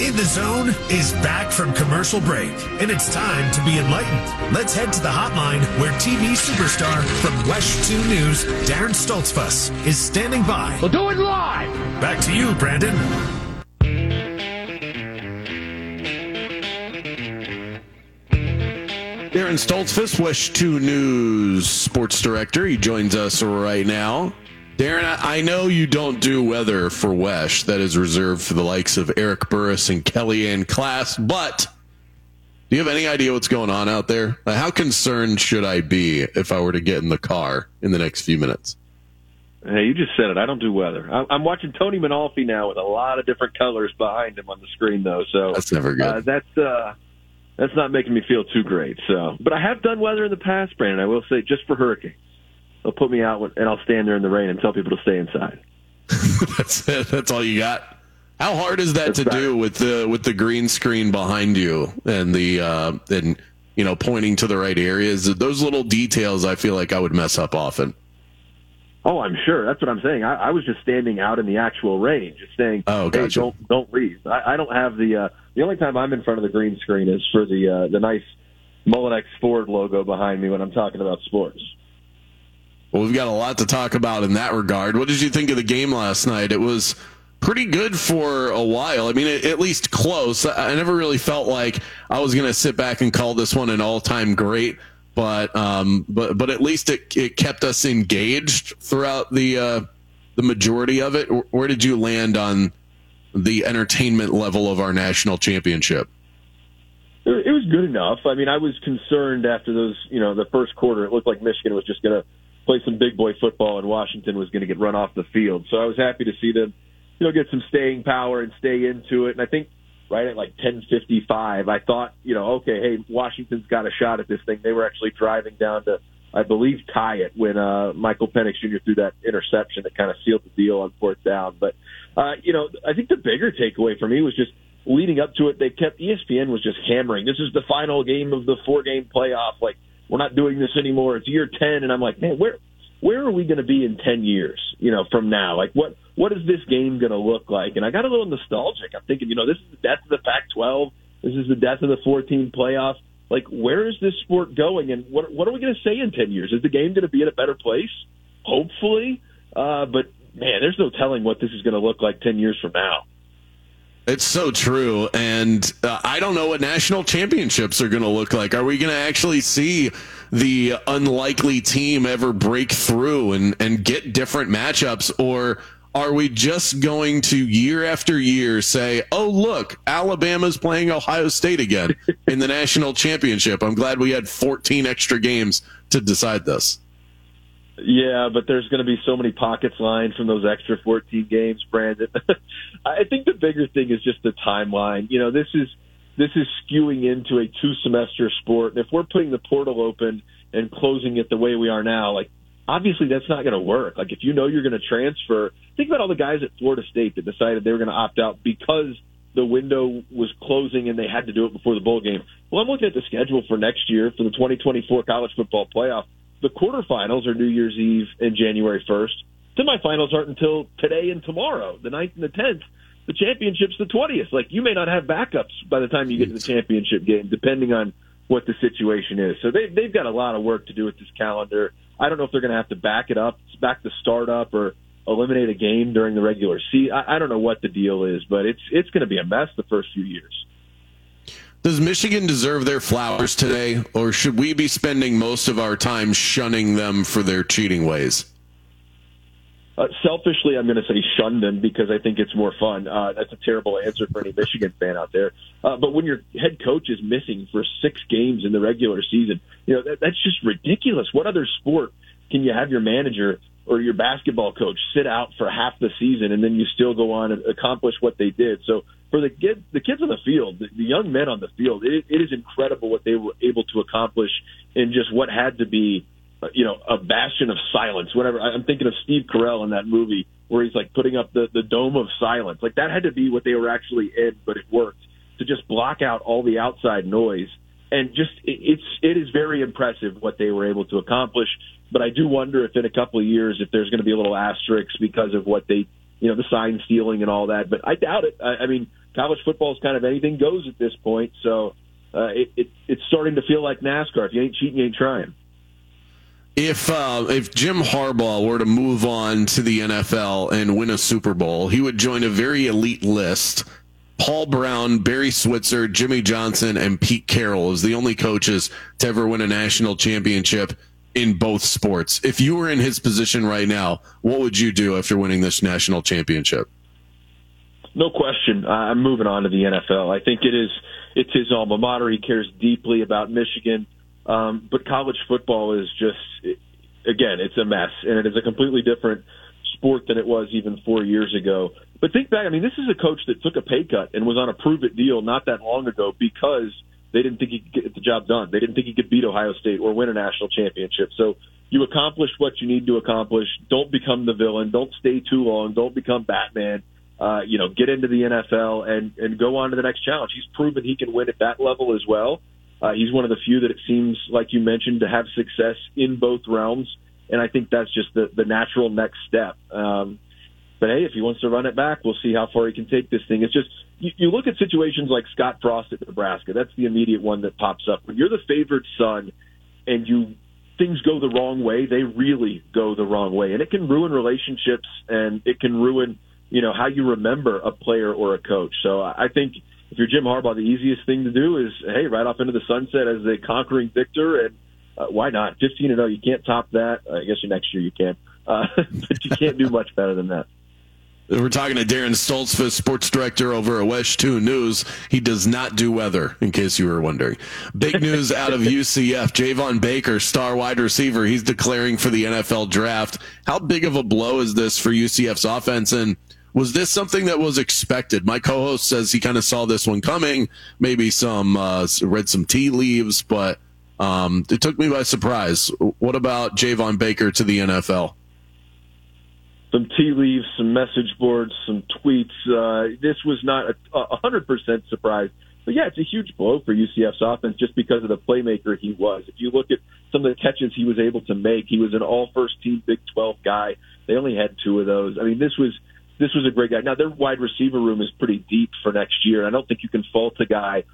In the Zone is back from commercial break, and it's time to be enlightened. Let's head to the hotline where TV superstar from WESH 2 News, Daren Stoltzfus, is standing by. We'll do it live. Back to you, Brandon. Daren Stoltzfus, WESH 2 News sports director. He joins us right now. Daren, I know you don't do weather for WESH. That is reserved for the likes of Eric Burris and Kellianne Klass. But do you have any idea what's going on out there? How concerned should I be if I were to get in the car in the next few minutes? Hey, you just said it. I don't do weather. I'm watching Tony Mainolfi now with a lot of different colors behind him on the screen, though. So that's never good. Uh, that's uh, that's not making me feel too great. So, but I have done weather in the past, Brandon. I will say, just for hurricanes, they'll put me out and I'll stand there in the rain and tell people to stay inside. that's it. That's all you got. How hard is that That's to do with the with the green screen behind you and the uh, and you know pointing to the right areas? Those little details, I feel like I would mess up often. Oh, I'm sure. That's what I'm saying. I, I was just standing out in the actual range, just saying, Oh, "Hey, don't don't leave." I, I don't have the uh, the only time I'm in front of the green screen is for the uh, the nice Mullinax Ford logo behind me when I'm talking about sports. Well, we've got a lot to talk about in that regard. What did you think of the game last night? It was pretty good for a while. I mean, at least close. I never really felt like I was going to sit back and call this one an all-time great, but um, but but at least it it kept us engaged throughout the uh, the majority of it. Where did you land on the entertainment level of our national championship? It was good enough. I mean, I was concerned after those, you know, the first quarter. It looked like Michigan was just going to play some big boy football, and Washington was going to get run off the field. So I was happy to see them, you know, get some staying power and stay into it. And I think right at like 10:55, I thought, you know, okay, hey, Washington's got a shot at this thing. They were actually driving down to, I believe, tie it when uh, Michael Penix Jr. threw that interception that kind of sealed the deal on fourth down. But uh, you know, I think the bigger takeaway for me was just leading up to it. They kept ESPN was just hammering. This is the final game of the four game playoff. Like we're not doing this anymore. It's year ten, and I'm like, man, where where are we going to be in ten years? You know, from now, like what what is this game going to look like? And I got a little nostalgic. I'm thinking, you know, this is the death of the Pac-12. This is the death of the 14 playoff. Like, where is this sport going? And what what are we going to say in ten years? Is the game going to be in a better place? Hopefully, uh, but man, there's no telling what this is going to look like ten years from now. It's so true. And uh, I don't know what national championships are going to look like. Are we going to actually see the unlikely team ever break through and, and get different matchups? Or are we just going to year after year say, oh, look, Alabama's playing Ohio State again in the national championship? I'm glad we had 14 extra games to decide this. Yeah, but there's going to be so many pockets lined from those extra 14 games, Brandon. I think the bigger thing is just the timeline. You know, this is this is skewing into a two semester sport. And if we're putting the portal open and closing it the way we are now, like obviously that's not going to work. Like if you know you're going to transfer, think about all the guys at Florida State that decided they were going to opt out because the window was closing and they had to do it before the bowl game. Well, I'm looking at the schedule for next year for the 2024 college football playoff. The quarterfinals are New Year's Eve and January 1st. Semifinals aren't until today and tomorrow, the 9th and the 10th. The championship's the 20th. Like you may not have backups by the time you get to the championship game, depending on what the situation is. So they, they've got a lot of work to do with this calendar. I don't know if they're going to have to back it up, back the start up, or eliminate a game during the regular season. I, I don't know what the deal is, but it's it's going to be a mess the first few years. Does Michigan deserve their flowers today, or should we be spending most of our time shunning them for their cheating ways? Uh, selfishly, I'm going to say shun them because I think it's more fun. Uh, that's a terrible answer for any Michigan fan out there. Uh, but when your head coach is missing for six games in the regular season, you know that, that's just ridiculous. What other sport can you have your manager or your basketball coach sit out for half the season and then you still go on and accomplish what they did? So for the kid, the kids on the field, the, young men on the field, it, it is incredible what they were able to accomplish in just what had to be uh, you know, a bastion of silence. Whatever. I'm thinking of Steve Carell in that movie where he's like putting up the the dome of silence. Like that had to be what they were actually in, but it worked to just block out all the outside noise. And just it, it's it is very impressive what they were able to accomplish. But I do wonder if in a couple of years if there's going to be a little asterisk because of what they you know the sign stealing and all that. But I doubt it. I, I mean, college football is kind of anything goes at this point. So uh, it, it, it's starting to feel like NASCAR. If you ain't cheating, you ain't trying. If uh, if Jim Harbaugh were to move on to the NFL and win a Super Bowl, he would join a very elite list. Paul Brown, Barry Switzer, Jimmy Johnson, and Pete Carroll is the only coaches to ever win a national championship in both sports. If you were in his position right now, what would you do after winning this national championship? No question. I'm moving on to the NFL. I think it is it's his alma mater. He cares deeply about Michigan. Um, but college football is just, again, it's a mess, and it is a completely different sport than it was even four years ago. But think back, I mean, this is a coach that took a pay cut and was on a prove it deal not that long ago because they didn't think he could get the job done. They didn't think he could beat Ohio State or win a national championship. So you accomplish what you need to accomplish. Don't become the villain. Don't stay too long. Don't become Batman. Uh, you know, get into the NFL and and go on to the next challenge. He's proven he can win at that level as well. Uh, he's one of the few that it seems like you mentioned to have success in both realms, and I think that's just the the natural next step. Um, but hey, if he wants to run it back, we'll see how far he can take this thing. It's just you, you look at situations like Scott Frost at Nebraska. That's the immediate one that pops up. When you're the favored son, and you things go the wrong way, they really go the wrong way, and it can ruin relationships and it can ruin you know how you remember a player or a coach. So I think if you're Jim Harbaugh, the easiest thing to do is hey, right off into the sunset as a conquering victor, and uh, why not 15 and 0? You can't top that. I guess next year you can, uh, but you can't do much better than that. We're talking to Daren Stoltzfus, sports director over at WESH 2 News. He does not do weather, in case you were wondering. Big news out of UCF. Javon Baker, star wide receiver, he's declaring for the NFL draft. How big of a blow is this for UCF's offense? And was this something that was expected? My co-host says he kind of saw this one coming, maybe some uh, read some tea leaves, but um, it took me by surprise. What about Javon Baker to the NFL? Some tea leaves, some message boards, some tweets. Uh, this was not a hundred percent surprise, but yeah, it's a huge blow for UCF's offense just because of the playmaker he was. If you look at some of the catches he was able to make, he was an all first team Big 12 guy. They only had two of those. I mean, this was this was a great guy. Now their wide receiver room is pretty deep for next year. I don't think you can fault a guy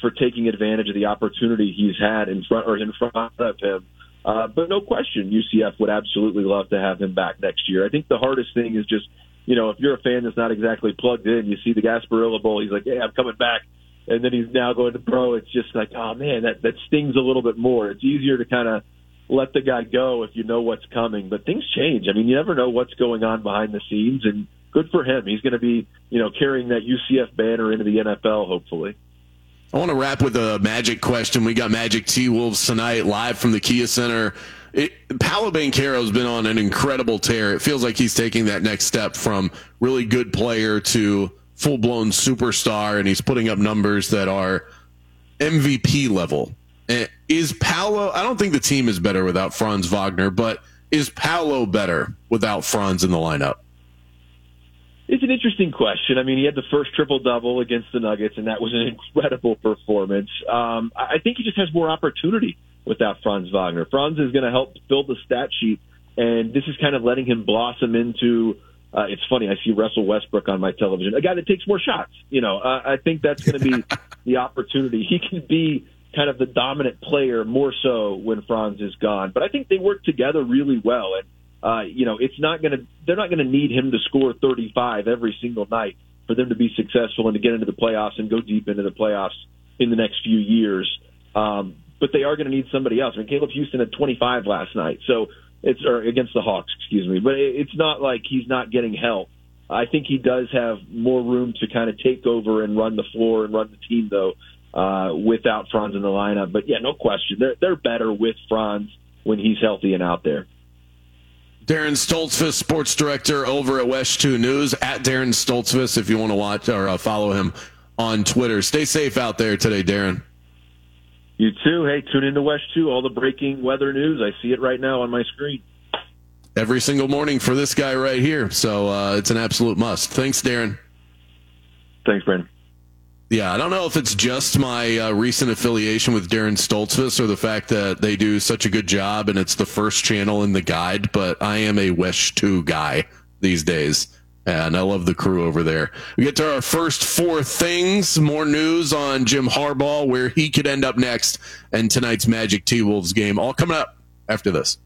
for taking advantage of the opportunity he's had in front or in front of him. Uh, but no question, UCF would absolutely love to have him back next year. I think the hardest thing is just, you know, if you're a fan that's not exactly plugged in, you see the Gasparilla Bowl, he's like, "Hey, I'm coming back," and then he's now going to pro. It's just like, oh man, that that stings a little bit more. It's easier to kind of let the guy go if you know what's coming, but things change. I mean, you never know what's going on behind the scenes, and good for him. He's going to be, you know, carrying that UCF banner into the NFL, hopefully. I want to wrap with a Magic question. We got Magic T Wolves tonight live from the Kia Center. It, Paolo Banchero's been on an incredible tear. It feels like he's taking that next step from really good player to full blown superstar, and he's putting up numbers that are MVP level. Eh, is Paolo? I don't think the team is better without Franz Wagner, but is Paolo better without Franz in the lineup? It's an interesting question. I mean, he had the first triple double against the Nuggets, and that was an incredible performance. Um, I think he just has more opportunity without Franz Wagner. Franz is going to help build the stat sheet, and this is kind of letting him blossom into. Uh, it's funny. I see Russell Westbrook on my television, a guy that takes more shots. You know, uh, I think that's going to be the opportunity. He can be kind of the dominant player more so when Franz is gone. But I think they work together really well, and uh, you know, it's not going to, they're not going to need him to score 35 every single night for them to be successful and to get into the playoffs and go deep into the playoffs in the next few years. Um, but they are going to need somebody else. I mean, Caleb Houstan had 25 last night, so it's or against the Hawks, excuse me. But it's not like he's not getting help. I think he does have more room to kind of take over and run the floor and run the team, though, uh, without Franz in the lineup. But yeah, no question, they're they're better with Franz when he's healthy and out there. Daren Stoltzfus, sports director over at WESH 2 News, at Daren Stoltzfus if you want to watch or uh, follow him on Twitter. Stay safe out there today, Daren. You too. Hey, tune into WESH 2, all the breaking weather news. I see it right now on my screen. Every single morning for this guy right here. So uh, it's an absolute must. Thanks, Daren. Thanks, Brandon. Yeah, I don't know if it's just my uh, recent affiliation with Daren Stoltzfus or the fact that they do such a good job and it's the first channel in the guide, but I am a WESH 2 guy these days. And I love the crew over there. We get to our first four things. More news on Jim Harbaugh, where he could end up next, and tonight's Magic T Wolves game. All coming up after this.